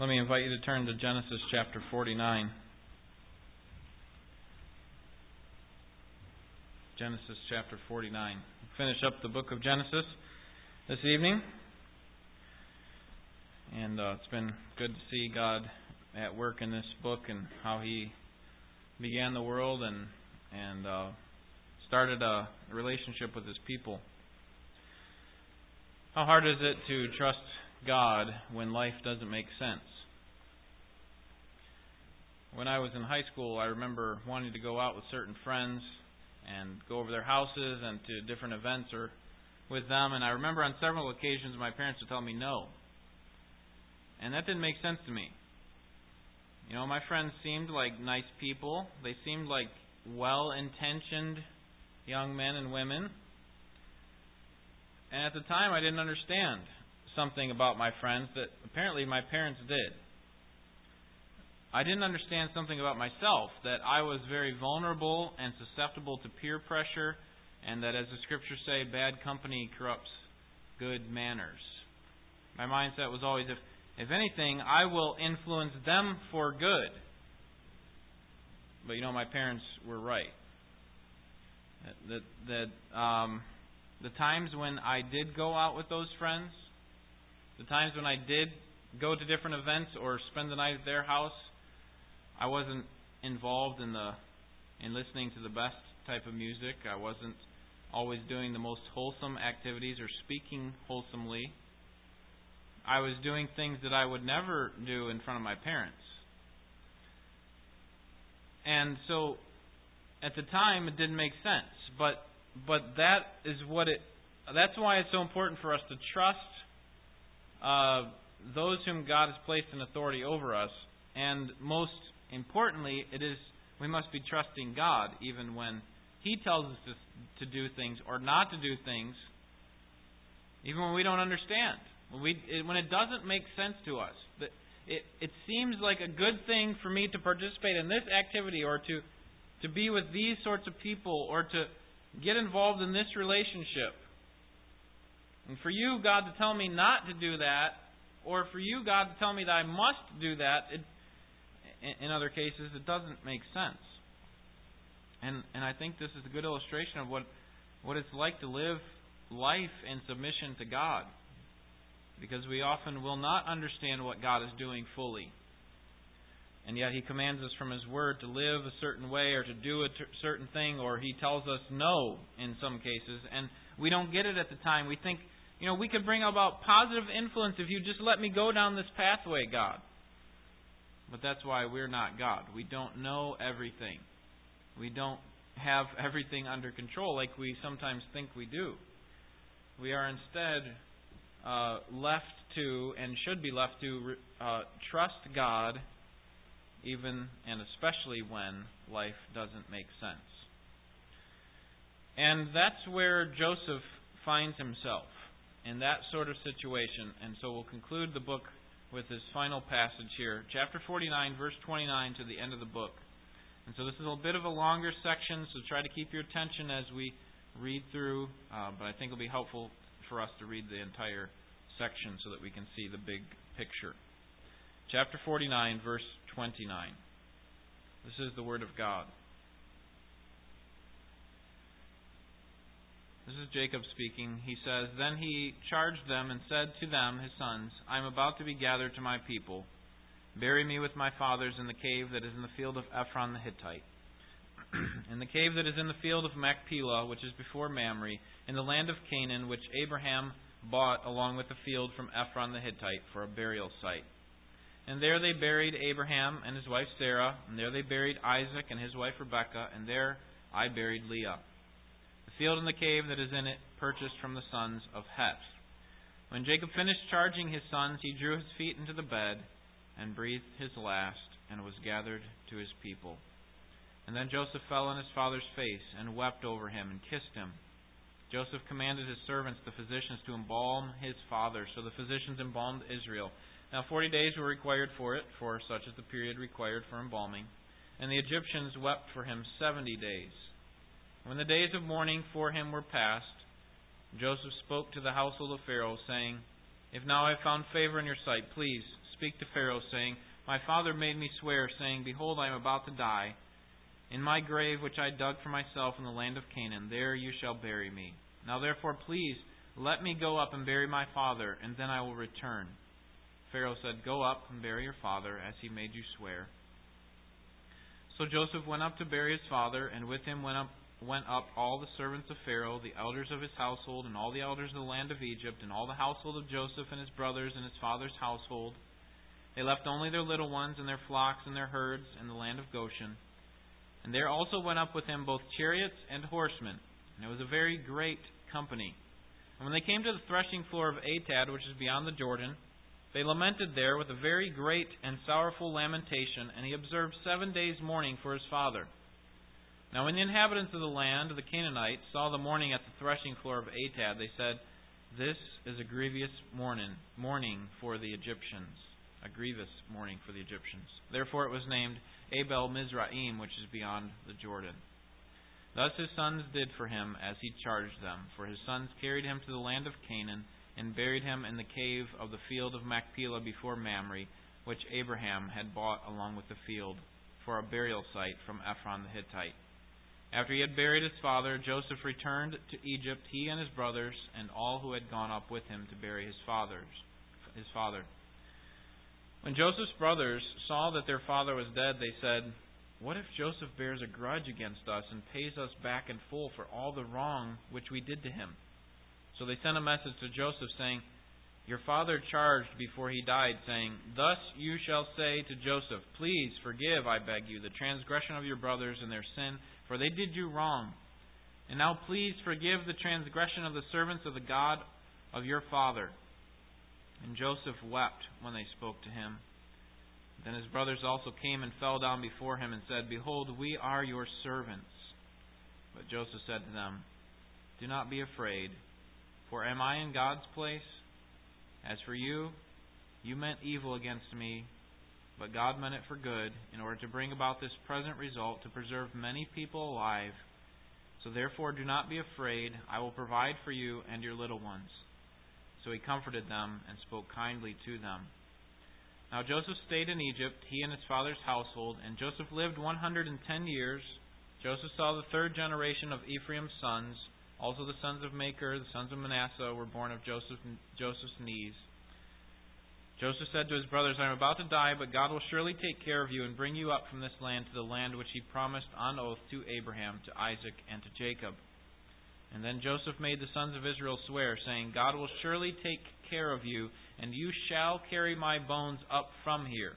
Let me invite you to turn to Genesis chapter 49. Genesis chapter 49. Finish up the book of Genesis this evening. And uh, it's been good to see God at work in this book and how He began the world and and uh, started a relationship with His people. How hard is it to trust God when life doesn't make sense? When I was in high school, I remember wanting to go out with certain friends and go over their houses and to different events or with them. And I remember on several occasions my parents would tell me no. And that didn't make sense to me. You know, my friends seemed like nice people. They seemed like well intentioned young men and women. And at the time, I didn't understand something about my friends that apparently my parents did. I didn't understand something about myself that I was very vulnerable and susceptible to peer pressure, and that, as the scriptures say, bad company corrupts good manners. My mindset was always if, if anything, I will influence them for good. But you know, my parents were right. That, that, um, the times when I did go out with those friends, the times when I did go to different events or spend the night at their house, I wasn't involved in the in listening to the best type of music. I wasn't always doing the most wholesome activities or speaking wholesomely. I was doing things that I would never do in front of my parents. And so at the time it didn't make sense, but but that is what it. That's why it's so important for us to trust uh, those whom God has placed in authority over us, and most importantly, it is we must be trusting God even when He tells us to, to do things or not to do things, even when we don't understand, when we it, when it doesn't make sense to us. That it it seems like a good thing for me to participate in this activity or to to be with these sorts of people or to get involved in this relationship. And for you, God, to tell me not to do that, or for you, God, to tell me that I must do that, it, in other cases, it doesn't make sense. And and I think this is a good illustration of what what it's like to live life in submission to God. Because we often will not understand what God is doing fully. And yet He commands us from His Word to live a certain way or to do a t- certain thing, or He tells us no in some cases. And we don't get it at the time. We think, you know, we could bring about positive influence if you just let me go down this pathway, God. But that's why we're not God. We don't know everything. We don't have everything under control like we sometimes think we do. We are instead uh, left to, and should be left to, uh, trust God even and especially when life doesn't make sense. And that's where Joseph finds himself in that sort of situation. And so we'll conclude the book with this final passage here, chapter 49, verse 29 to the end of the book. And so this is a bit of a longer section, so try to keep your attention as we read through, uh, but I think it'll be helpful for us to read the entire section so that we can see the big picture. Chapter 49, verse 29. This is the Word of God. This is Jacob speaking. He says, Then he charged them and said to them, his sons, I am about to be gathered to my people. Bury me with my fathers in the cave that is in the field of Ephron the Hittite. in the cave that is in the field of Machpelah, which is before Mamre, in the land of Canaan, which Abraham bought along with the field from Ephron the Hittite for a burial site. And there they buried Abraham and his wife Sarah, and there they buried Isaac and his wife Rebekah, and there I buried Leah. Field and the cave that is in it purchased from the sons of Heth. When Jacob finished charging his sons, he drew his feet into the bed and breathed his last, and was gathered to his people. And then Joseph fell on his father's face and wept over him and kissed him. Joseph commanded his servants, the physicians, to embalm his father. So the physicians embalmed Israel. Now forty days were required for it, for such is the period required for embalming. And the Egyptians wept for him seventy days. When the days of mourning for him were past, Joseph spoke to the household of Pharaoh, saying, If now I have found favor in your sight, please speak to Pharaoh, saying, My father made me swear, saying, Behold, I am about to die. In my grave, which I dug for myself in the land of Canaan, there you shall bury me. Now therefore, please, let me go up and bury my father, and then I will return. Pharaoh said, Go up and bury your father, as he made you swear. So Joseph went up to bury his father, and with him went up went up all the servants of Pharaoh, the elders of his household, and all the elders of the land of Egypt, and all the household of Joseph and his brothers and his father's household. They left only their little ones and their flocks and their herds in the land of Goshen. And there also went up with him both chariots and horsemen, and it was a very great company. And when they came to the threshing floor of Atad, which is beyond the Jordan, they lamented there with a very great and sorrowful lamentation, and he observed seven days mourning for his father. Now when the inhabitants of the land, the Canaanites, saw the mourning at the threshing floor of Atad, they said, This is a grievous mourning, mourning for the Egyptians. A grievous mourning for the Egyptians. Therefore it was named Abel Mizraim, which is beyond the Jordan. Thus his sons did for him as he charged them. For his sons carried him to the land of Canaan, and buried him in the cave of the field of Machpelah before Mamre, which Abraham had bought along with the field, for a burial site from Ephron the Hittite. After he had buried his father, Joseph returned to Egypt, he and his brothers, and all who had gone up with him to bury his father's his father. When Joseph's brothers saw that their father was dead, they said, what if Joseph bears a grudge against us and pays us back in full for all the wrong which we did to him? So they sent a message to Joseph saying, Your father charged before he died, saying, Thus you shall say to Joseph, Please forgive, I beg you, the transgression of your brothers and their sin, for they did you wrong. And now please forgive the transgression of the servants of the God of your father. And Joseph wept when they spoke to him. Then his brothers also came and fell down before him and said, Behold, we are your servants. But Joseph said to them, Do not be afraid, for am I in God's place? As for you, you meant evil against me, but God meant it for good, in order to bring about this present result, to preserve many people alive. So therefore, do not be afraid. I will provide for you and your little ones. So he comforted them and spoke kindly to them. Now Joseph stayed in Egypt, he and his father's household, and Joseph lived 110 years. Joseph saw the third generation of Ephraim's sons. Also the sons of Machir, the sons of Manasseh, were born of Joseph, Joseph's knees. Joseph said to his brothers, I am about to die, but God will surely take care of you and bring you up from this land to the land which he promised on oath to Abraham, to Isaac, and to Jacob. And then Joseph made the sons of Israel swear, saying, God will surely take care of you and you shall carry my bones up from here.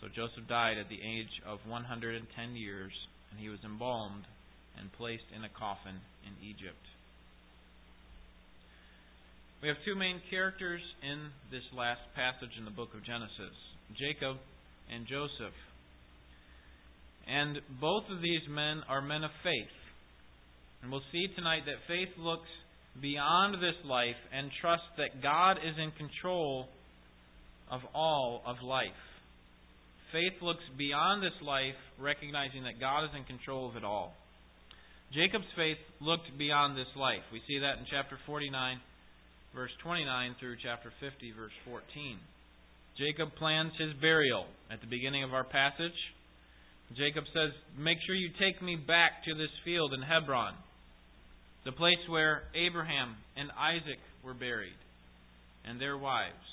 So Joseph died at the age of 110 years, and he was embalmed and placed in a coffin in Egypt. We have two main characters in this last passage in the book of Genesis Jacob and Joseph. And both of these men are men of faith. And we'll see tonight that faith looks beyond this life and trusts that God is in control of all of life. Faith looks beyond this life, recognizing that God is in control of it all. Jacob's faith looked beyond this life. We see that in chapter 49, verse 29 through chapter 50, verse 14. Jacob plans his burial at the beginning of our passage. Jacob says, Make sure you take me back to this field in Hebron the place where Abraham and Isaac were buried, and their wives.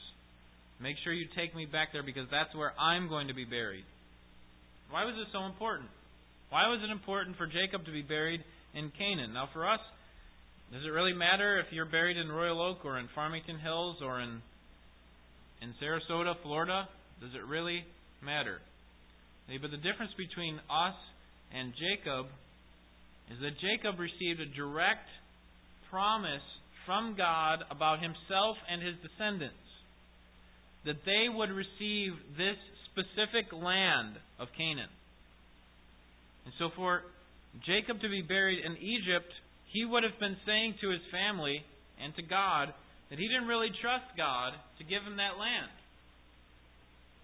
Make sure you take me back there because that's where I'm going to be buried. Why was this so important? Why was it important for Jacob to be buried in Canaan? Now, for us, does it really matter if you're buried in Royal Oak or in Farmington Hills or in in Sarasota, Florida? Does it really matter? But the difference between us and Jacob is that Jacob received a direct promise from God about himself and his descendants that they would receive this specific land of Canaan. And so for Jacob to be buried in Egypt, he would have been saying to his family and to God that he didn't really trust God to give him that land.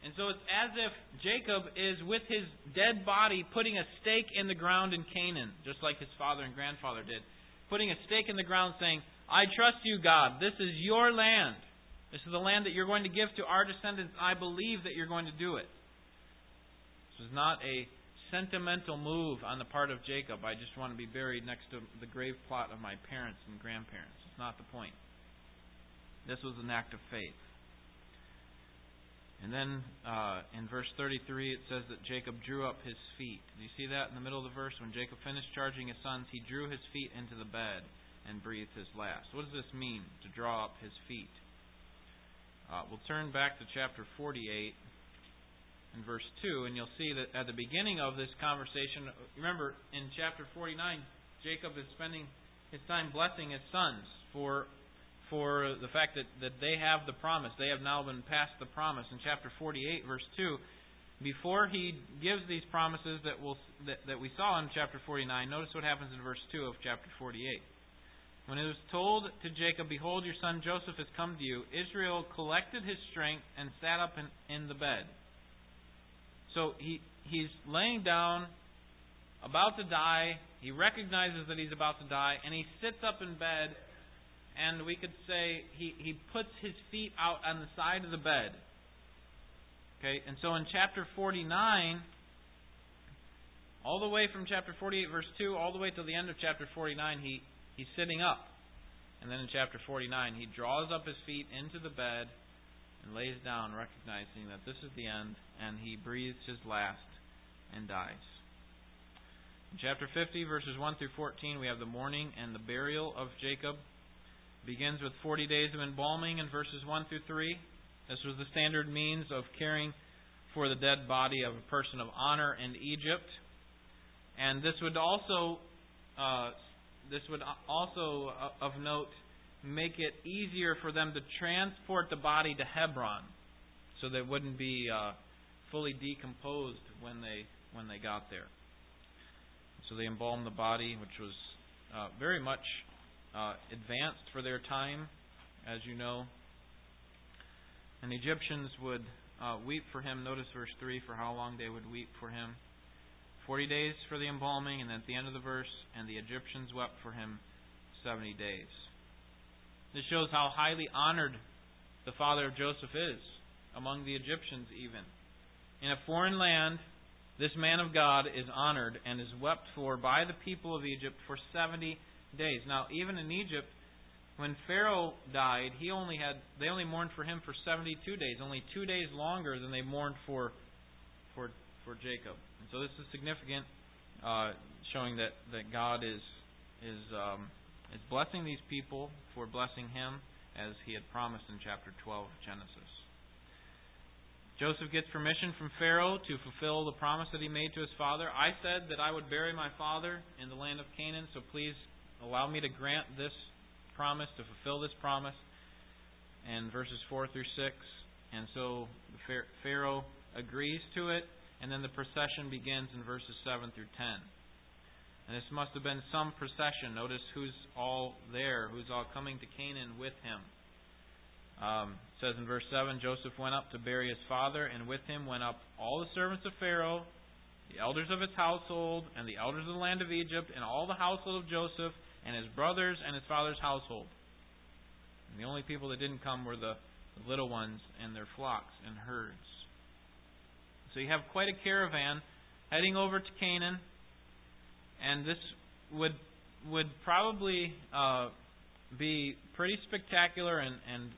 And so it's as if Jacob is with his dead body putting a stake in the ground in Canaan, just like his father and grandfather did. Putting a stake in the ground saying, I trust you, God. This is your land. This is the land that you're going to give to our descendants. I believe that you're going to do it. This is not a sentimental move on the part of Jacob. I just want to be buried next to the grave plot of my parents and grandparents. It's not the point. This was an act of faith. And then uh, in verse 33, it says that Jacob drew up his feet. Do you see that in the middle of the verse? When Jacob finished charging his sons, he drew his feet into the bed and breathed his last. What does this mean, to draw up his feet? Uh, we'll turn back to chapter 48 and verse 2, and you'll see that at the beginning of this conversation, remember in chapter 49, Jacob is spending his time blessing his sons for for the fact that, that they have the promise. They have now been passed the promise. In chapter 48, verse 2, before he gives these promises that, we'll, that, that we saw in chapter 49, notice what happens in verse 2 of chapter 48. When it was told to Jacob, Behold, your son Joseph has come to you, Israel collected his strength and sat up in, in the bed. So he, he's laying down, about to die. He recognizes that he's about to die, and he sits up in bed, and we could say he, he puts his feet out on the side of the bed. Okay, and so in chapter 49, all the way from chapter 48, verse 2, all the way to the end of chapter 49, he, He's sitting up. And then in chapter 49, he draws up his feet into the bed and lays down, recognizing that this is the end, and he breathes his last and dies. In chapter 50, verses 1 through 14, we have the mourning and the burial of Jacob. It begins with 40 days of embalming in verses 1 through 3. This was the standard means of caring for the dead body of a person of honor in Egypt. And this would also uh, this would also, uh, of note, make it easier for them to transport the body to Hebron, so it wouldn't be uh, fully decomposed when they when they got there. So they embalmed the body, which was uh, very much uh, advanced for their time, as you know. And the Egyptians would uh, weep for him. Notice verse 3 for how long they would weep for him. Forty days for the embalming, and at the end of the verse, and the Egyptians wept for him seventy days. This shows how highly honored the father of Joseph is, among the Egyptians even. In a foreign land, this man of God is honored and is wept for by the people of Egypt for 70 days. Now, even in Egypt, when Pharaoh died, he only had they only mourned for him for 72 days, only 2 days longer than they mourned for for for Jacob. And so this is significant, uh, showing that, that God is is um, is blessing these people for blessing him as he had promised in chapter 12 of Genesis. Joseph gets permission from Pharaoh to fulfill the promise that he made to his father. I said that I would bury my father in the land of Canaan, so please allow me to grant this promise, to fulfill this promise. And verses 4 through 6. And so Pharaoh agrees to it, and then the procession begins in verses 7 through 10. And this must have been some procession. Notice who's all there, who's all coming to Canaan with him. Um, says in verse 7 Joseph went up to bury his father, and with him went up all the servants of Pharaoh, the elders of his household, and the elders of the land of Egypt, and all the household of Joseph, and his brothers, and his father's household. And the only people that didn't come were the little ones and their flocks and herds. So you have quite a caravan heading over to Canaan, and this would would probably uh, be pretty spectacular and and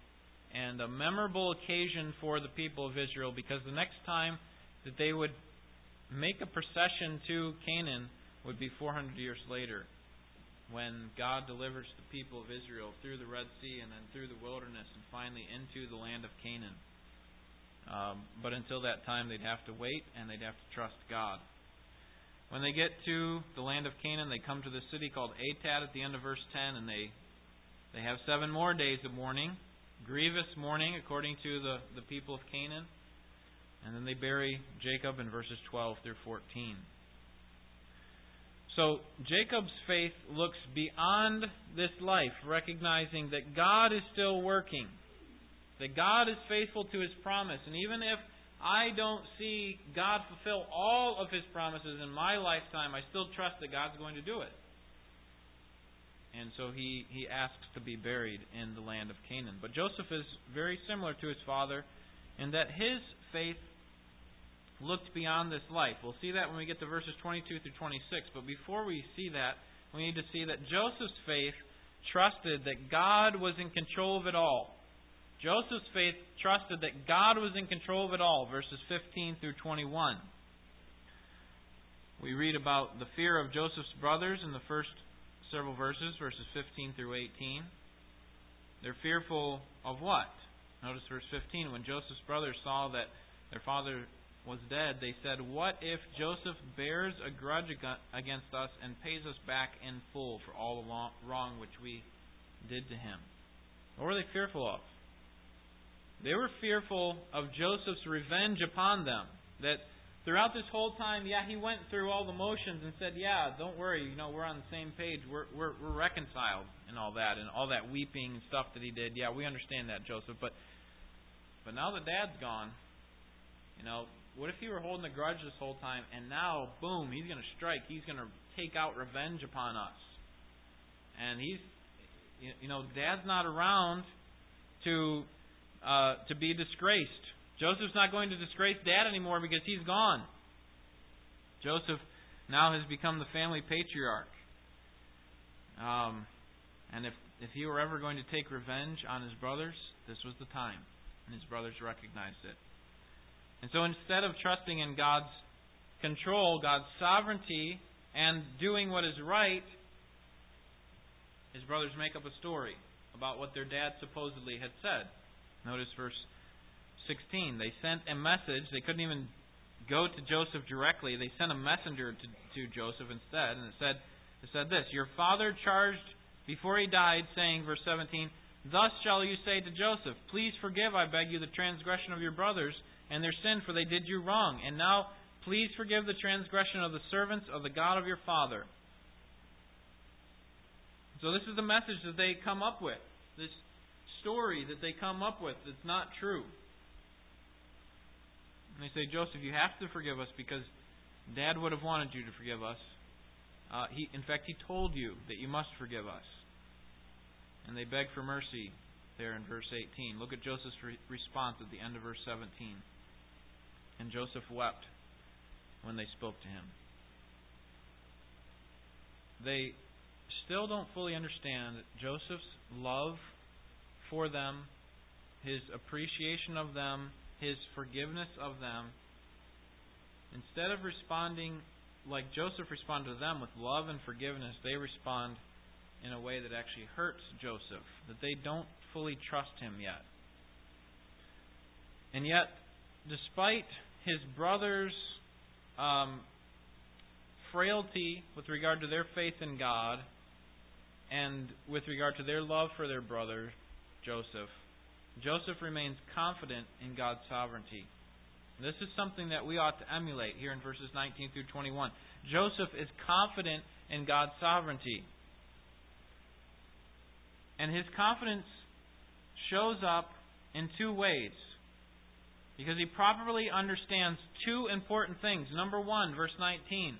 and a memorable occasion for the people of Israel because the next time that they would make a procession to Canaan would be 400 years later when God delivers the people of Israel through the Red Sea and then through the wilderness and finally into the land of Canaan. Um, but until that time, they'd have to wait and they'd have to trust God. When they get to the land of Canaan, they come to the city called Atad at the end of verse 10, and they they have seven more days of mourning, grievous mourning according to the, the people of Canaan. And then they bury Jacob in verses 12 through 14. So Jacob's faith looks beyond this life, recognizing that God is still working. That God is faithful to His promise. And even if I don't see God fulfill all of His promises in my lifetime, I still trust that God's going to do it. And so he, he asks to be buried in the land of Canaan. But Joseph is very similar to his father in that his faith looked beyond this life. We'll see that when we get to verses 22 through 26. But before we see that, we need to see that Joseph's faith trusted that God was in control of it all. Joseph's faith trusted that God was in control of it all, verses 15 through 21. We read about the fear of Joseph's brothers in the first several verses, verses 15 through 18. They're fearful of what? Notice verse 15. When Joseph's brothers saw that their father was dead, they said, What if Joseph bears a grudge against us and pays us back in full for all the wrong which we did to him? What were they fearful of? They were fearful of Joseph's revenge upon them. That throughout this whole time, yeah, he went through all the motions and said, "Yeah, don't worry, you know, we're on the same page. We're we're, we're reconciled and all that, and all that weeping and stuff that he did. Yeah, we understand that, Joseph. But but now that Dad's gone, you know, what if he were holding a grudge this whole time, and now, boom, he's going to strike. He's going to take out revenge upon us, and he's, you know, Dad's not around to uh, to be disgraced. Joseph's not going to disgrace dad anymore because he's gone. Joseph now has become the family patriarch. Um, and if if he were ever going to take revenge on his brothers, this was the time, and his brothers recognized it. And so instead of trusting in God's control, God's sovereignty, and doing what is right, his brothers make up a story about what their dad supposedly had said. Notice verse 16. They sent a message. They couldn't even go to Joseph directly. They sent a messenger to, to Joseph instead, and it said, it said this Your father charged before he died, saying, verse 17, Thus shall you say to Joseph, Please forgive, I beg you, the transgression of your brothers and their sin, for they did you wrong. And now please forgive the transgression of the servants of the God of your father. So this is the message that they come up with. This story that they come up with that's not true. And they say, Joseph, you have to forgive us because Dad would have wanted you to forgive us. Uh, he, in fact, he told you that you must forgive us. And they beg for mercy there in verse 18. Look at Joseph's re- response at the end of verse 17. And Joseph wept when they spoke to him. They still don't fully understand Joseph's love for them, his appreciation of them, his forgiveness of them, instead of responding like Joseph responded to them with love and forgiveness, they respond in a way that actually hurts Joseph, that they don't fully trust him yet. And yet, despite his brother's um, frailty with regard to their faith in God and with regard to their love for their brother, Joseph, Joseph remains confident in God's sovereignty. This is something that we ought to emulate here in verses 19 through 21. Joseph is confident in God's sovereignty. And his confidence shows up in two ways. Because he properly understands two important things. Number one, verse 19.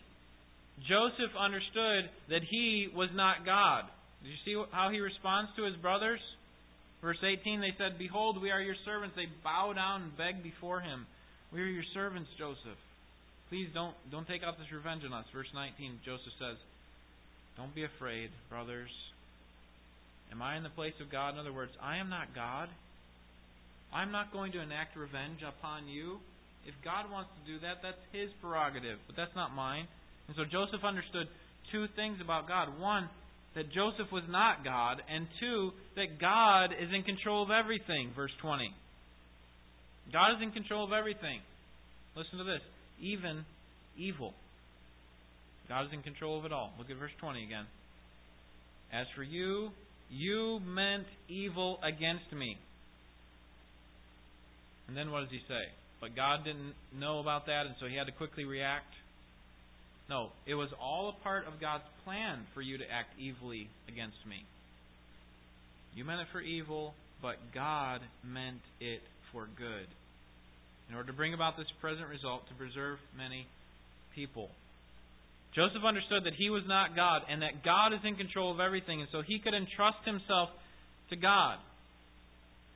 Joseph understood that he was not God. Did you see how he responds to his brothers? Verse 18, they said, Behold, we are your servants. They bow down and beg before him. We are your servants, Joseph. Please don't, don't take out this revenge on us. Verse 19, Joseph says, Don't be afraid, brothers. Am I in the place of God? In other words, I am not God. I'm not going to enact revenge upon you. If God wants to do that, that's his prerogative, but that's not mine. And so Joseph understood two things about God. One, that Joseph was not God, and two, that God is in control of everything. Verse 20. God is in control of everything. Listen to this. Even evil. God is in control of it all. Look at verse 20 again. As for you, you meant evil against me. And then what does he say? But God didn't know about that, and so he had to quickly react. No, it was all a part of God's plan for you to act evilly against me. You meant it for evil, but God meant it for good. In order to bring about this present result, to preserve many people. Joseph understood that he was not God and that God is in control of everything, and so he could entrust himself to God.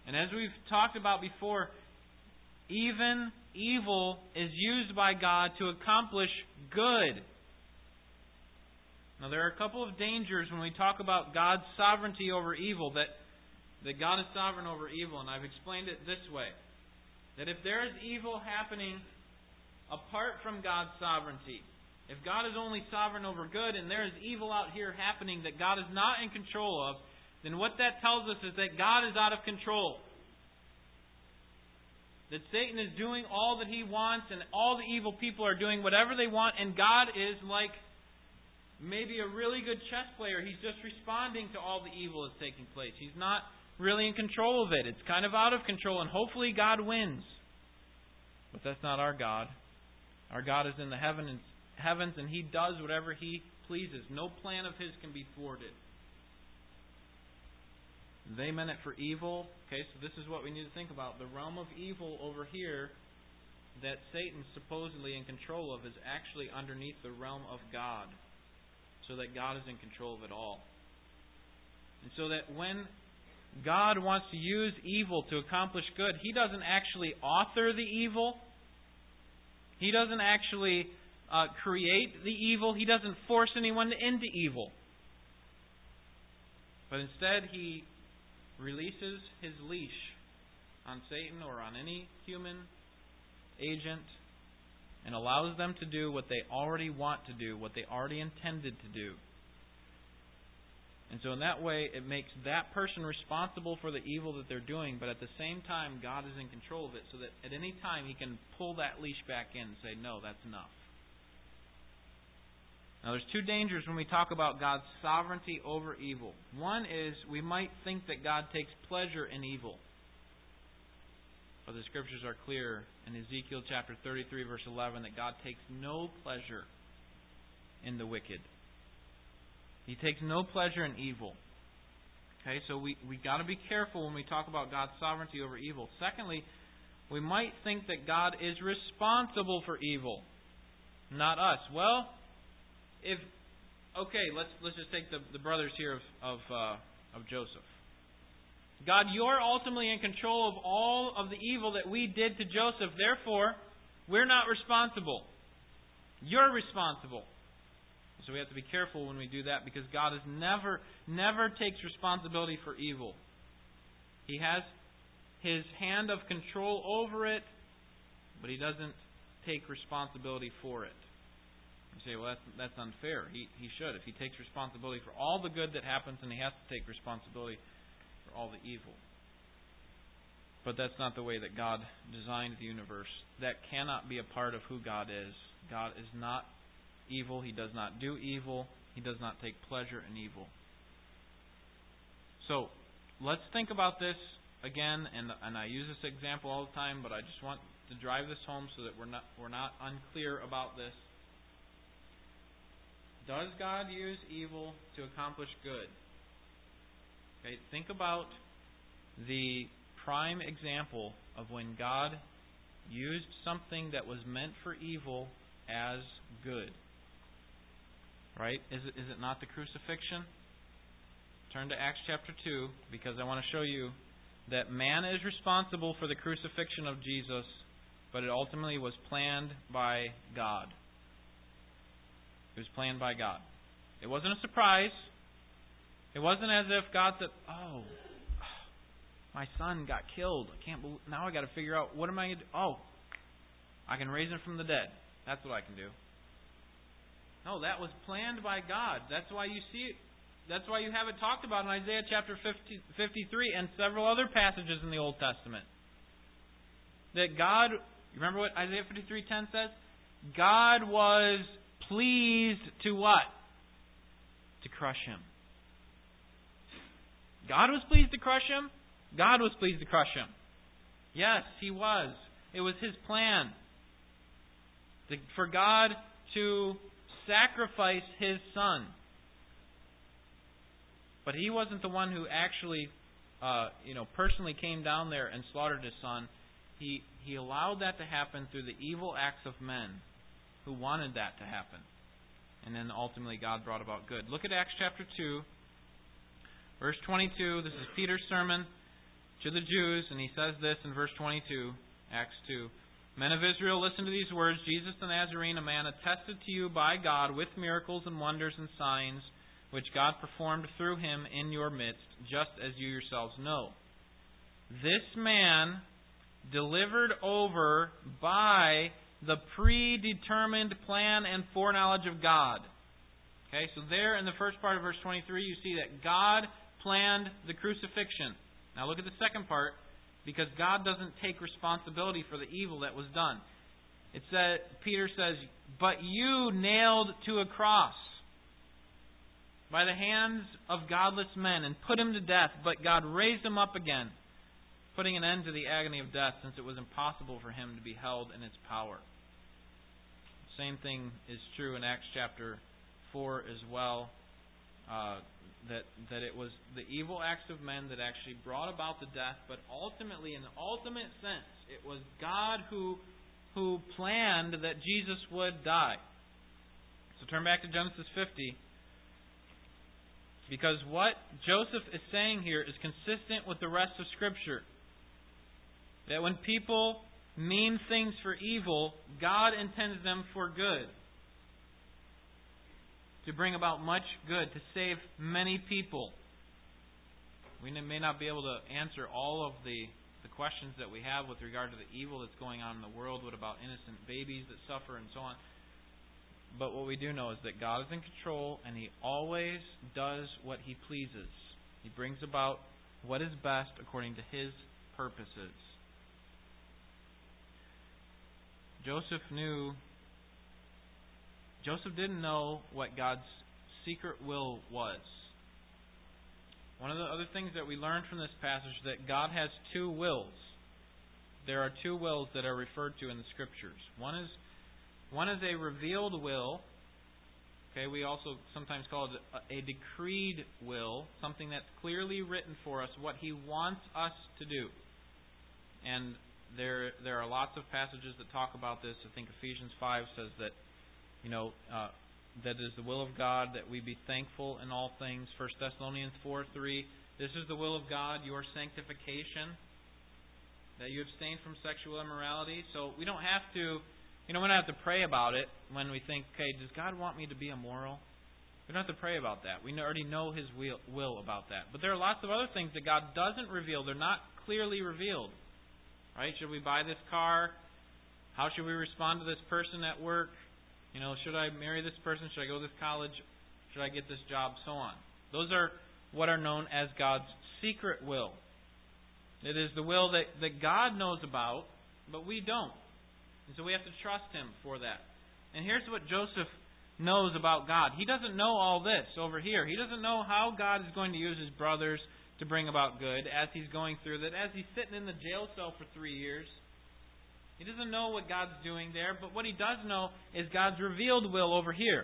And as we've talked about before, even evil is used by God to accomplish good. Now, there are a couple of dangers when we talk about God's sovereignty over evil, that, that God is sovereign over evil, and I've explained it this way that if there is evil happening apart from God's sovereignty, if God is only sovereign over good and there is evil out here happening that God is not in control of, then what that tells us is that God is out of control. That Satan is doing all that he wants and all the evil people are doing whatever they want, and God is like maybe a really good chess player. He's just responding to all the evil that's taking place. He's not really in control of it. It's kind of out of control, and hopefully God wins. But that's not our God. Our God is in the heavens heavens and he does whatever he pleases. No plan of his can be thwarted. They meant it for evil. Okay, so this is what we need to think about. The realm of evil over here that Satan's supposedly in control of is actually underneath the realm of God. So that God is in control of it all. And so that when God wants to use evil to accomplish good, He doesn't actually author the evil. He doesn't actually uh, create the evil. He doesn't force anyone into evil. But instead, he releases his leash on Satan or on any human agent and allows them to do what they already want to do, what they already intended to do. And so, in that way, it makes that person responsible for the evil that they're doing, but at the same time, God is in control of it, so that at any time He can pull that leash back in and say, No, that's enough. Now, there's two dangers when we talk about God's sovereignty over evil. One is we might think that God takes pleasure in evil. But the scriptures are clear in Ezekiel chapter 33, verse 11, that God takes no pleasure in the wicked. He takes no pleasure in evil. Okay, so we we got to be careful when we talk about God's sovereignty over evil. Secondly, we might think that God is responsible for evil, not us. Well, if okay, let's let's just take the, the brothers here of of, uh, of Joseph. God, you're ultimately in control of all of the evil that we did to Joseph. Therefore, we're not responsible. You're responsible. So we have to be careful when we do that because God is never never takes responsibility for evil. He has his hand of control over it, but he doesn't take responsibility for it. You say, well, that's, that's unfair. He, he should. If he takes responsibility for all the good that happens, and he has to take responsibility for all the evil. But that's not the way that God designed the universe. That cannot be a part of who God is. God is not evil. He does not do evil. He does not take pleasure in evil. So, let's think about this again, and, and I use this example all the time, but I just want to drive this home so that we're not, we're not unclear about this. Does God use evil to accomplish good? Okay, think about the prime example of when God used something that was meant for evil as good. Right? Is it, is it not the crucifixion? Turn to Acts chapter 2 because I want to show you that man is responsible for the crucifixion of Jesus, but it ultimately was planned by God. It was planned by God. It wasn't a surprise. It wasn't as if God said, "Oh, my son got killed. I can't believe. Now I got to figure out what am I going to do? Oh, I can raise him from the dead. That's what I can do." No, that was planned by God. That's why you see it. That's why you have it talked about in Isaiah chapter 50, 53 and several other passages in the Old Testament. That God, remember what Isaiah 53:10 says? God was pleased to what? To crush him. God was pleased to crush him. God was pleased to crush him. Yes, he was. It was his plan for God to sacrifice his son. But he wasn't the one who actually, uh, you know, personally came down there and slaughtered his son. He he allowed that to happen through the evil acts of men who wanted that to happen. and then ultimately God brought about good. Look at Acts chapter 2, verse 22. This is Peter's sermon to the Jews, and he says this in verse 22, Acts 2. Men of Israel, listen to these words. Jesus the Nazarene, a man attested to you by God with miracles and wonders and signs, which God performed through him in your midst, just as you yourselves know. This man delivered over by the predetermined plan and foreknowledge of God. Okay, so there in the first part of verse 23, you see that God planned the crucifixion. Now look at the second part, because God doesn't take responsibility for the evil that was done. It said Peter says, "But you nailed to a cross by the hands of godless men and put him to death, but God raised him up again, putting an end to the agony of death, since it was impossible for him to be held in its power." Same thing is true in Acts chapter 4 as well. Uh, that that it was the evil acts of men that actually brought about the death, but ultimately, in the ultimate sense, it was God who who planned that Jesus would die. So turn back to Genesis 50. Because what Joseph is saying here is consistent with the rest of Scripture. That when people mean things for evil, God intends them for good. To bring about much good, to save many people. We may not be able to answer all of the, the questions that we have with regard to the evil that's going on in the world, what about innocent babies that suffer and so on. But what we do know is that God is in control and He always does what He pleases. He brings about what is best according to His purposes. Joseph knew Joseph didn't know what God's secret will was. One of the other things that we learned from this passage is that God has two wills. There are two wills that are referred to in the scriptures. One is one is a revealed will. Okay, we also sometimes call it a, decreed will, something that's clearly written for us what he wants us to do. And there there are lots of passages that talk about this. I think Ephesians five says that you know uh, that is the will of God that we be thankful in all things. First Thessalonians four three. This is the will of God, your sanctification, that you abstain from sexual immorality. So we don't have to, you know, we don't have to pray about it when we think, okay, does God want me to be immoral? We don't have to pray about that. We already know His will, will about that. But there are lots of other things that God doesn't reveal. They're not clearly revealed. Right? Should we buy this car? How should we respond to this person at work? You know, should I marry this person? Should I go to this college? Should I get this job? So on. Those are what are known as God's secret will. It is the will that, that God knows about, but we don't. And so we have to trust Him for that. And here's what Joseph knows about God. He doesn't know all this over here. He doesn't know how God is going to use his brothers to bring about good as he's going through that, as he's sitting in the jail cell for three years. He doesn't know what God's doing there, but what he does know is God's revealed will over here.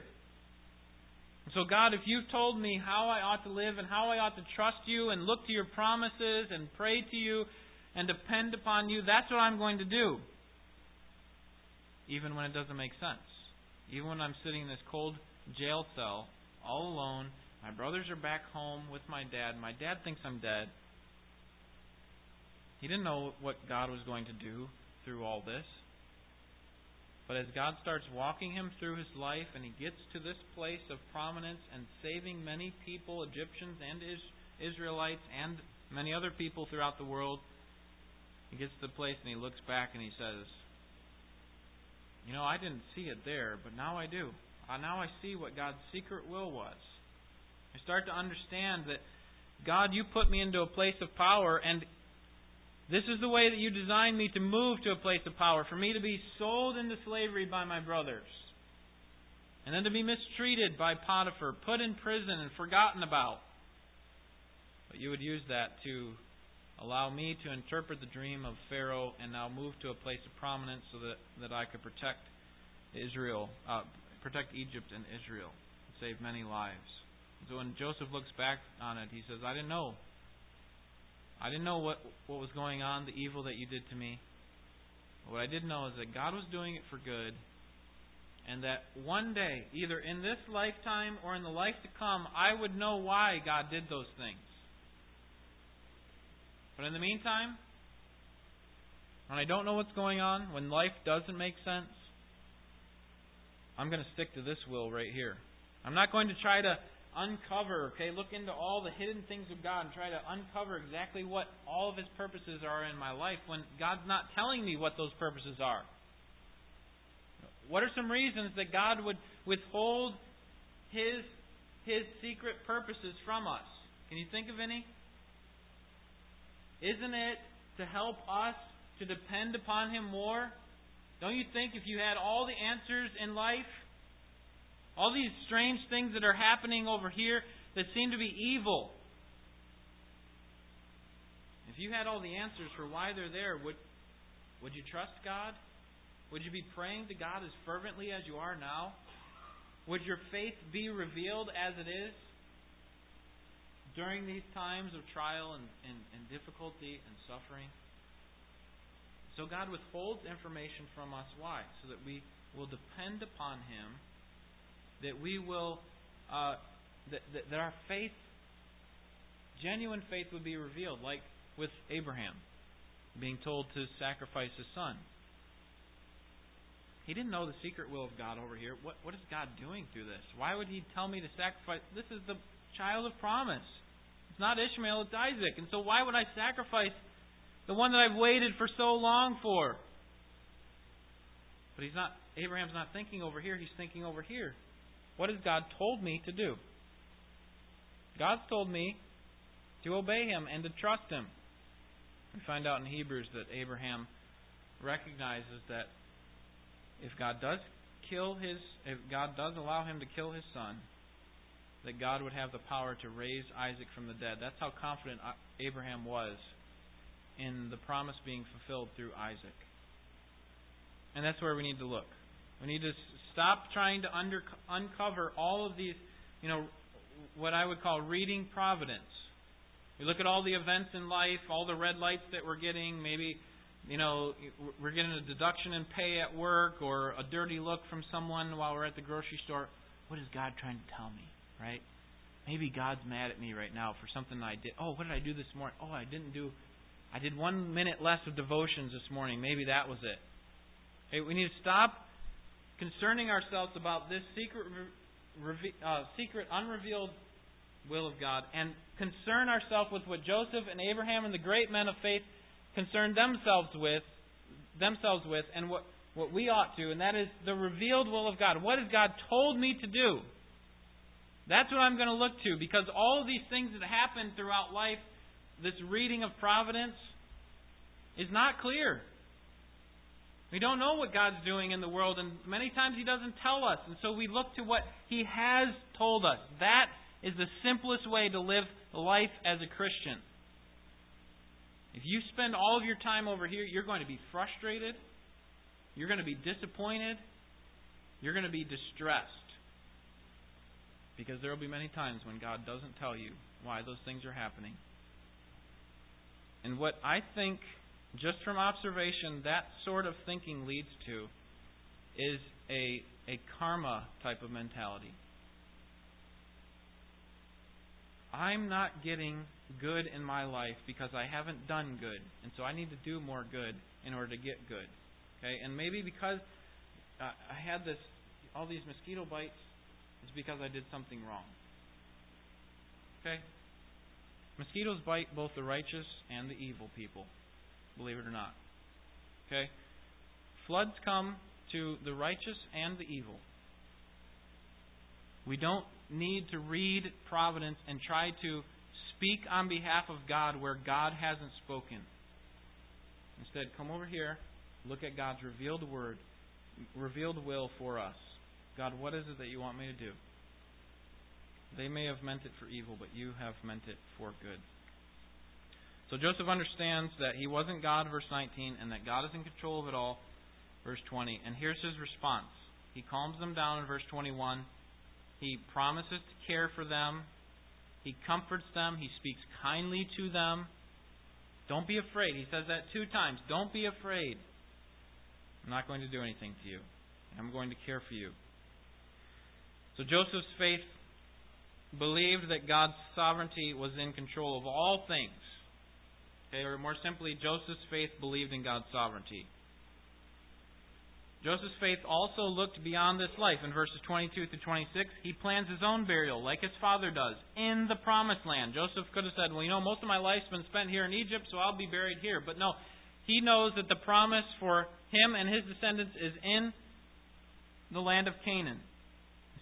So, God, if you've told me how I ought to live and how I ought to trust you and look to your promises and pray to you and depend upon you, that's what I'm going to do. Even when it doesn't make sense. Even when I'm sitting in this cold jail cell, all alone, my brothers are back home with my dad. My dad thinks I'm dead. He didn't know what God was going to do through all this. But as God starts walking him through his life and he gets to this place of prominence and saving many people, Egyptians and Israelites and many other people throughout the world, he gets to the place and he looks back and he says, You know, I didn't see it there, but now I do. Uh, now I see what God's secret will was. I start to understand that, God, you put me into a place of power, and this is the way that you designed me to move to a place of power, for me to be sold into slavery by my brothers, and then to be mistreated by Potiphar, put in prison, and forgotten about. But you would use that to allow me to interpret the dream of Pharaoh and now move to a place of prominence so that, that I could protect Israel, uh, protect Egypt and Israel, and save many lives. So when Joseph looks back on it, he says, I didn't know. I didn't know what, what was going on, the evil that you did to me. But what I did know is that God was doing it for good, And that one day, either in this lifetime or in the life to come, I would know why God did those things. But in the meantime, when I don't know what's going on, when life doesn't make sense, I'm going to stick to this will right here. I'm not going to try to uncover, okay, look into all the hidden things of God and try to uncover exactly what all of His purposes are in my life when God's not telling me what those purposes are. What are some reasons that God would withhold His His secret purposes from us? Can you think of any? Isn't it to help us to depend upon Him more? Don't you think if you had all the answers in life, all these strange things that are happening over here that seem to be evil, if you had all the answers for why they're there, would, would you trust God? Would you be praying to God as fervently as you are now? Would your faith be revealed as it is during these times of trial and, and, and difficulty and suffering? So God withholds information from us. Why? So that we will depend upon Him, that we will, uh, that, that, that our faith, genuine faith, would be revealed, like with Abraham being told to sacrifice his son. He didn't know the secret will of God over here. What, what is God doing through this? Why would He tell me to sacrifice? This is the child of promise. It's not Ishmael, it's Isaac. And so why would I sacrifice the one that I've waited for so long for. But he's not Abraham's not thinking over here, he's thinking over here. What has God told me to do? God's told me to obey him and to trust him. We find out in Hebrews that Abraham recognizes that if God does kill his if God does allow him to kill his son, that God would have the power to raise Isaac from the dead. That's how confident Abraham was in the promise being fulfilled through Isaac. And that's where we need to look. We need to stop trying to under, uncover all of these, you know, what I would call reading providence. We look at all the events in life, all the red lights that we're getting, maybe, you know, we're getting a deduction in pay at work or a dirty look from someone while we're at the grocery store. What is God trying to tell me, right? Maybe God's mad at me right now for something I did. Oh, what did I do this morning? Oh, I didn't do I did one minute less of devotions this morning. Maybe that was it. Hey, we need to stop concerning ourselves about this secret, uh, secret, unrevealed will of God, and concern ourselves with what Joseph and Abraham and the great men of faith concerned themselves with, themselves with, and what what we ought to, and that is the revealed will of God. What has God told me to do? That's what I'm going to look to, because all of these things that happen throughout life this reading of providence is not clear. We don't know what God's doing in the world, and many times He doesn't tell us. And so we look to what He has told us. That is the simplest way to live life as a Christian. If you spend all of your time over here, you're going to be frustrated. You're going to be disappointed. You're going to be distressed. Because there will be many times when God doesn't tell you why those things are happening. And what I think, just from observation, that sort of thinking leads to is a, a karma type of mentality. I'm not getting good in my life because I haven't done good. And so I need to do more good in order to get good. Okay? And maybe because uh, I had this all these mosquito bites, it's because I did something wrong. Okay? Mosquitoes bite both the righteous and the evil people, believe it or not. Okay? Floods come to the righteous and the evil. We don't need to read providence and try to speak on behalf of God where God hasn't spoken. Instead, come over here, look at God's revealed word, revealed will for us. God, what is it that you want me to do? They may have meant it for evil, but you have meant it for good. So Joseph understands that he wasn't God, verse 19, and that God is in control of it all, verse 20. And here's his response. He calms them down in verse 21. He promises to care for them. He comforts them. He speaks kindly to them. Don't be afraid. He says that two times. Don't be afraid. I'm not going to do anything to you. I'm going to care for you. So Joseph's faith believed that God's sovereignty was in control of all things. Okay, or more simply, Joseph's faith believed in God's sovereignty. Joseph's faith also looked beyond this life. In verses 22 to 26, he plans his own burial, like his father does, in the promised land. Joseph could have said, Well, you know, most of my life's been spent here in Egypt, so I'll be buried here. But no, he knows that the promise for him and his descendants is in the land of Canaan.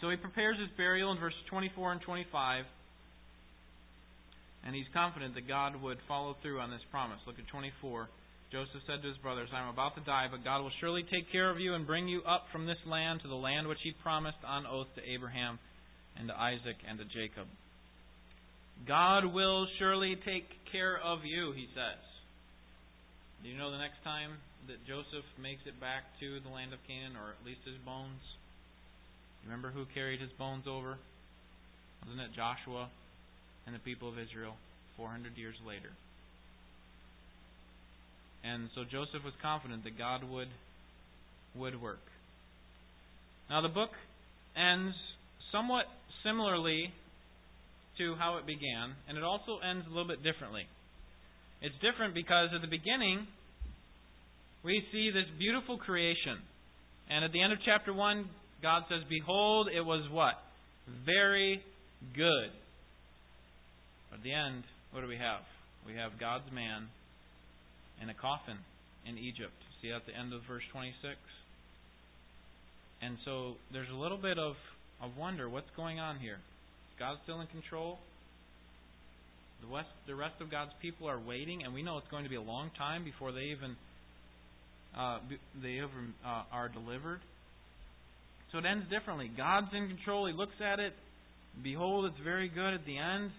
So he prepares his burial in verses 24 and 25. And he's confident that God would follow through on this promise. Look at 24. Joseph said to his brothers, I am about to die, but God will surely take care of you and bring you up from this land to the land which he promised on oath to Abraham and to Isaac and to Jacob. God will surely take care of you, he says. Do you know the next time that Joseph makes it back to the land of Canaan, or at least his bones? Remember who carried his bones over? Wasn't it Joshua and the people of Israel 400 years later? And so Joseph was confident that God would would work. Now the book ends somewhat similarly to how it began, and it also ends a little bit differently. It's different because at the beginning we see this beautiful creation. And at the end of chapter 1, God says, Behold, it was what? Very good. At the end, what do we have? We have God's man in a coffin in Egypt. See at the end of verse 26? And so there's a little bit of, of wonder what's going on here? Is God still in control? The rest, the rest of God's people are waiting, and we know it's going to be a long time before they even uh, they even uh, are delivered. So it ends differently. God's in control. He looks at it. Behold, it's very good at the end.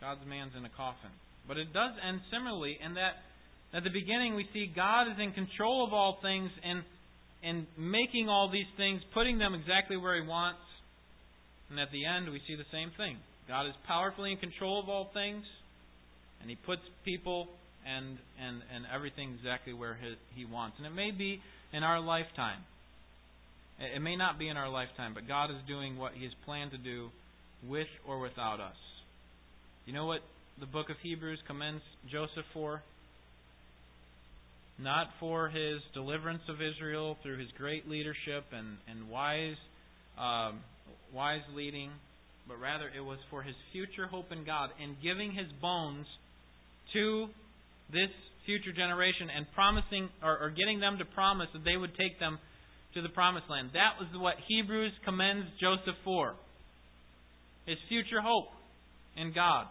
God's man's in a coffin. But it does end similarly in that at the beginning we see God is in control of all things and and making all these things, putting them exactly where He wants. And at the end we see the same thing. God is powerfully in control of all things, and He puts people and and and everything exactly where He, he wants. And it may be in our lifetime. It may not be in our lifetime, but God is doing what He has planned to do with or without us. You know what the book of Hebrews commends Joseph for? Not for his deliverance of Israel through his great leadership and, and wise, um, wise leading, but rather it was for his future hope in God and giving his bones to this future generation and promising or, or getting them to promise that they would take them to the promised land. That was what Hebrews commends Joseph for. His future hope in God.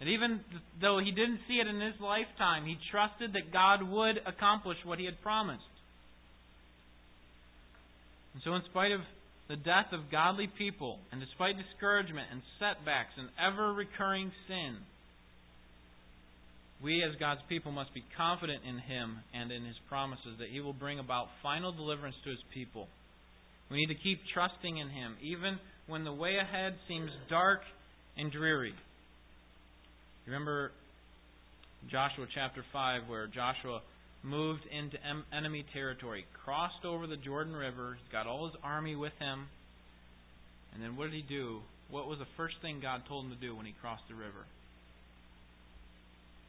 And even though he didn't see it in his lifetime, he trusted that God would accomplish what he had promised. And so, in spite of the death of godly people, and despite discouragement and setbacks and ever recurring sin, we as God's people must be confident in Him and in His promises that He will bring about final deliverance to His people. We need to keep trusting in Him, even when the way ahead seems dark and dreary. Remember Joshua chapter 5, where Joshua moved into enemy territory, crossed over the Jordan River, got all his army with him. And then what did he do? What was the first thing God told him to do when he crossed the river?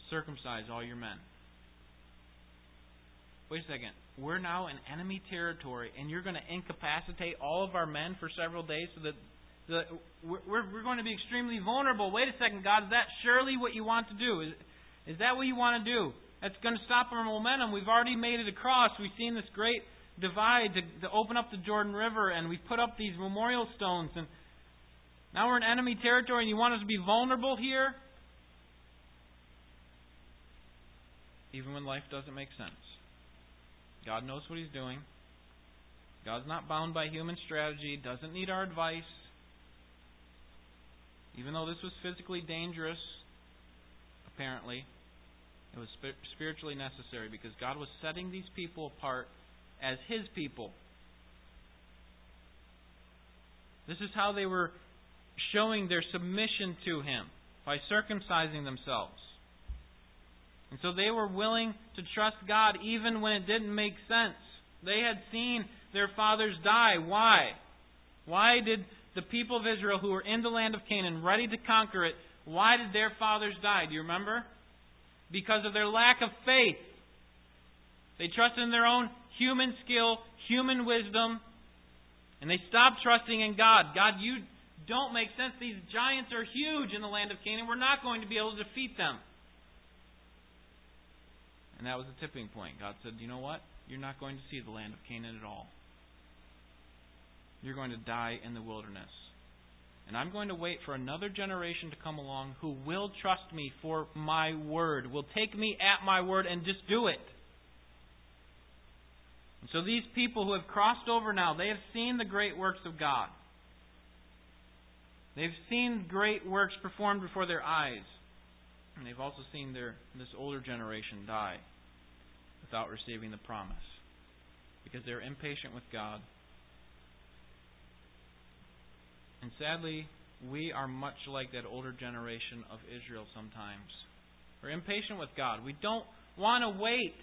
circumcise all your men. Wait a second. We're now in enemy territory, and you're going to incapacitate all of our men for several days so that we're, going to be extremely vulnerable. Wait a second, God. Is that surely what you want to do? Is, is that what you want to do? That's going to stop our momentum. We've already made it across. We've seen this great divide to, to open up the Jordan River, and we've put up these memorial stones. And now we're in enemy territory, and you want us to be vulnerable here? even when life doesn't make sense. God knows what He's doing. God's not bound by human strategy, doesn't need our advice. Even though this was physically dangerous, apparently, it was spiritually necessary because God was setting these people apart as His people. This is how they were showing their submission to Him by circumcising themselves. And so they were willing to trust God even when it didn't make sense. They had seen their fathers die. Why? Why did the people of Israel who were in the land of Canaan, ready to conquer it, why did their fathers die? Do you remember? Because of their lack of faith. They trusted in their own human skill, human wisdom, and they stopped trusting in God. God, you don't make sense. These giants are huge in the land of Canaan. We're not going to be able to defeat them. And that was the tipping point. God said, You know what? You're not going to see the land of Canaan at all. You're going to die in the wilderness. And I'm going to wait for another generation to come along who will trust me for my word, will take me at my word and just do it. And so these people who have crossed over now, they have seen the great works of God. They've seen great works performed before their eyes. And they've also seen their this older generation die without receiving the promise. Because they're impatient with God. And sadly, we are much like that older generation of Israel sometimes. We're impatient with God. We don't want to wait.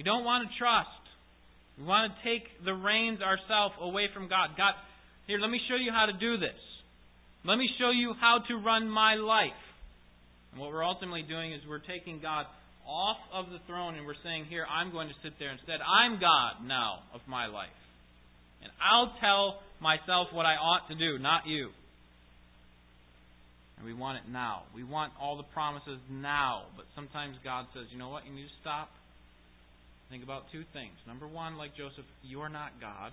We don't want to trust. We want to take the reins ourselves away from God. God, here, let me show you how to do this. Let me show you how to run my life. And what we're ultimately doing is we're taking God off of the throne and we're saying, Here, I'm going to sit there instead. I'm God now of my life. And I'll tell myself what I ought to do, not you. And we want it now. We want all the promises now. But sometimes God says, you know what? You need to stop. Think about two things. Number one, like Joseph, you're not God.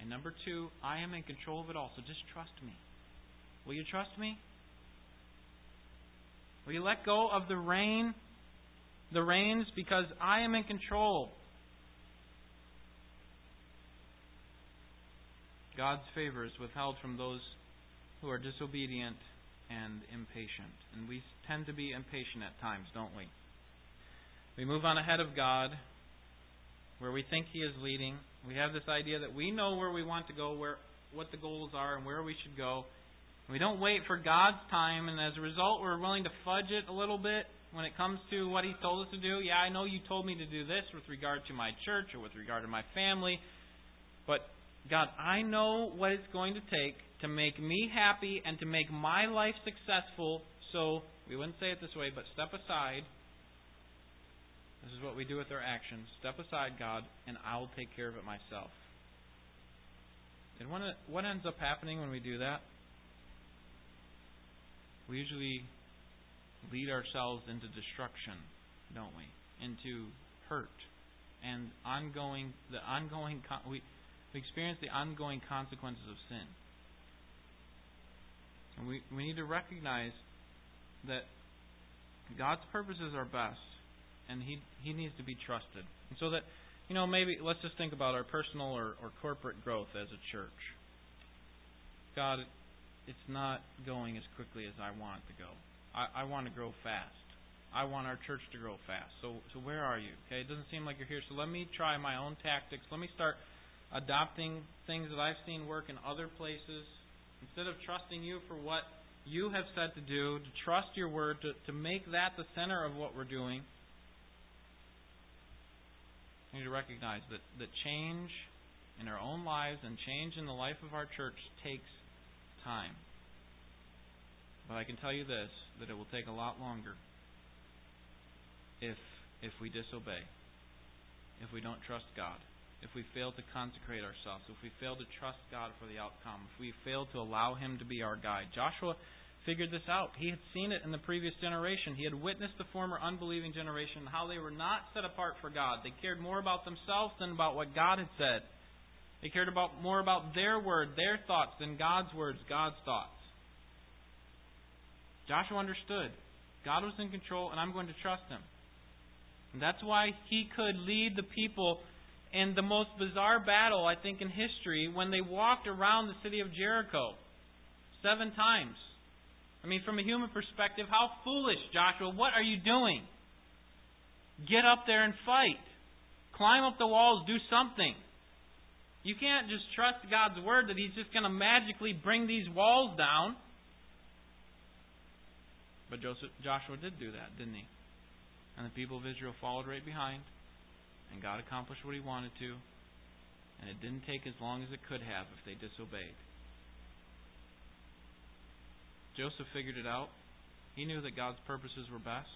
And number two, I am in control of it all, so just trust me. Will you trust me? Will you let go of the rein, the reins, because I am in control. God's favor is withheld from those who are disobedient and impatient. And we tend to be impatient at times, don't we? We move on ahead of God where we think He is leading. We have this idea that we know where we want to go, where what the goals are, and where we should go. We don't wait for God's time, and as a result, we're willing to fudge it a little bit when it comes to what He told us to do. Yeah, I know you told me to do this with regard to my church or with regard to my family, but God, I know what it's going to take to make me happy and to make my life successful. So, we wouldn't say it this way, but step aside this is what we do with our actions. Step aside, God, and I'll take care of it myself. And what ends up happening when we do that? We usually lead ourselves into destruction, don't we? Into hurt and ongoing the ongoing we we experience the ongoing consequences of sin. And we we need to recognize that God's purposes are best and he he needs to be trusted. And so that you know maybe let's just think about our personal or, or corporate growth as a church. God, it's not going as quickly as I want it to go. I, I want to grow fast. I want our church to grow fast. So so where are you? Okay, it doesn't seem like you're here. So let me try my own tactics. Let me start adopting things that I've seen work in other places. Instead of trusting you for what you have said to do, to trust your word, to, to make that the center of what we're doing, we need to recognize that, that change in our own lives and change in the life of our church takes time. But I can tell you this that it will take a lot longer if if we disobey, if we don't trust God, if we fail to consecrate ourselves, if we fail to trust God for the outcome, if we fail to allow Him to be our guide. Joshua figured this out. He had seen it in the previous generation. He had witnessed the former unbelieving generation, how they were not set apart for God. They cared more about themselves than about what God had said. They cared about more about their word, their thoughts, than God's words, God's thoughts. Joshua understood. God was in control, and I'm going to trust him. And that's why he could lead the people in the most bizarre battle, I think, in history when they walked around the city of Jericho seven times. I mean, from a human perspective, how foolish, Joshua. What are you doing? Get up there and fight. Climb up the walls, do something. You can't just trust God's word that He's just going to magically bring these walls down. But Joseph, Joshua did do that, didn't he? And the people of Israel followed right behind. And God accomplished what He wanted to. And it didn't take as long as it could have if they disobeyed. Joseph figured it out. He knew that God's purposes were best.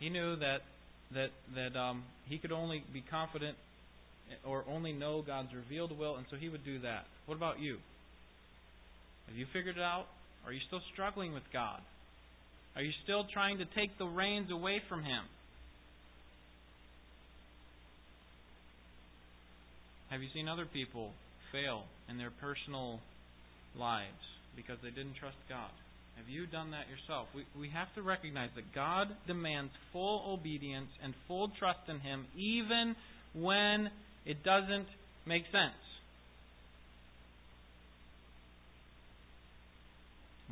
He knew that that that um, he could only be confident or only know God's revealed will, and so he would do that. What about you? Have you figured it out? Are you still struggling with God? Are you still trying to take the reins away from Him? Have you seen other people fail in their personal lives because they didn't trust God? Have you done that yourself? We, we have to recognize that God demands full obedience and full trust in Him even when it doesn't make sense.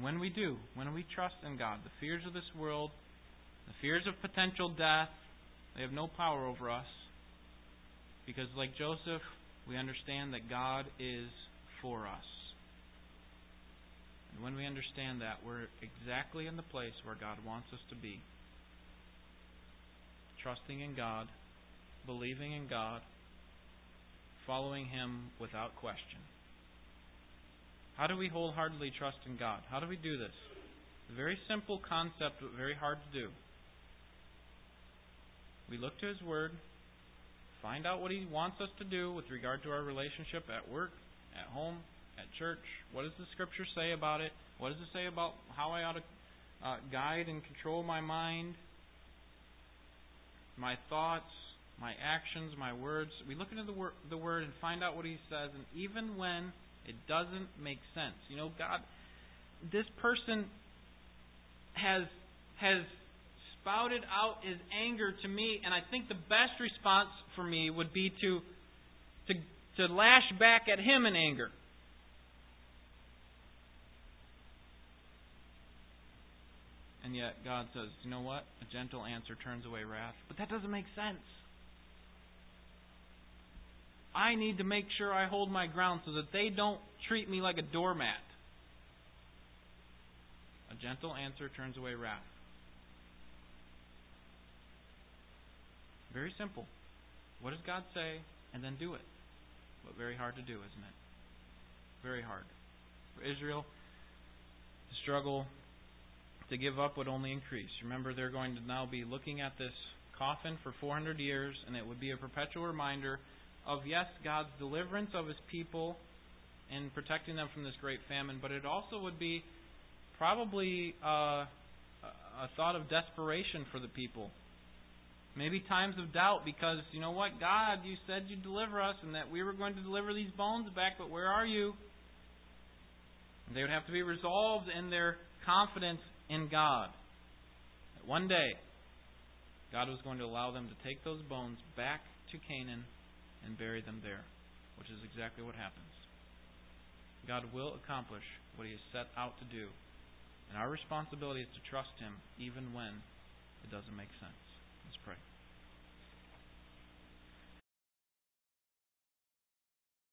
When we do, when we trust in God, the fears of this world, the fears of potential death, they have no power over us. Because, like Joseph, we understand that God is for us. And when we understand that, we're exactly in the place where God wants us to be. Trusting in God, believing in God, following Him without question. How do we wholeheartedly trust in God? How do we do this? It's a very simple concept, but very hard to do. We look to His Word, find out what He wants us to do with regard to our relationship at work, at home, at church. What does the Scripture say about it? What does it say about how I ought to uh, guide and control my mind, my thoughts, my actions, my words? We look into the, wor- the Word and find out what He says, and even when it doesn't make sense. You know, God, this person has has spouted out his anger to me, and I think the best response for me would be to to to lash back at him in anger. And yet God says, you know what? A gentle answer turns away wrath. But that doesn't make sense. I need to make sure I hold my ground so that they don't treat me like a doormat. A gentle answer turns away wrath. Very simple. What does God say? And then do it. But very hard to do, isn't it? Very hard. For Israel, the struggle to give up would only increase. Remember, they're going to now be looking at this coffin for 400 years, and it would be a perpetual reminder of, yes, God's deliverance of his people and protecting them from this great famine, but it also would be probably uh, a thought of desperation for the people. Maybe times of doubt because, you know what, God, you said you'd deliver us and that we were going to deliver these bones back, but where are you? They would have to be resolved in their confidence in God. That one day, God was going to allow them to take those bones back to Canaan and bury them there, which is exactly what happens. God will accomplish what He has set out to do. And our responsibility is to trust Him even when it doesn't make sense. Let's pray.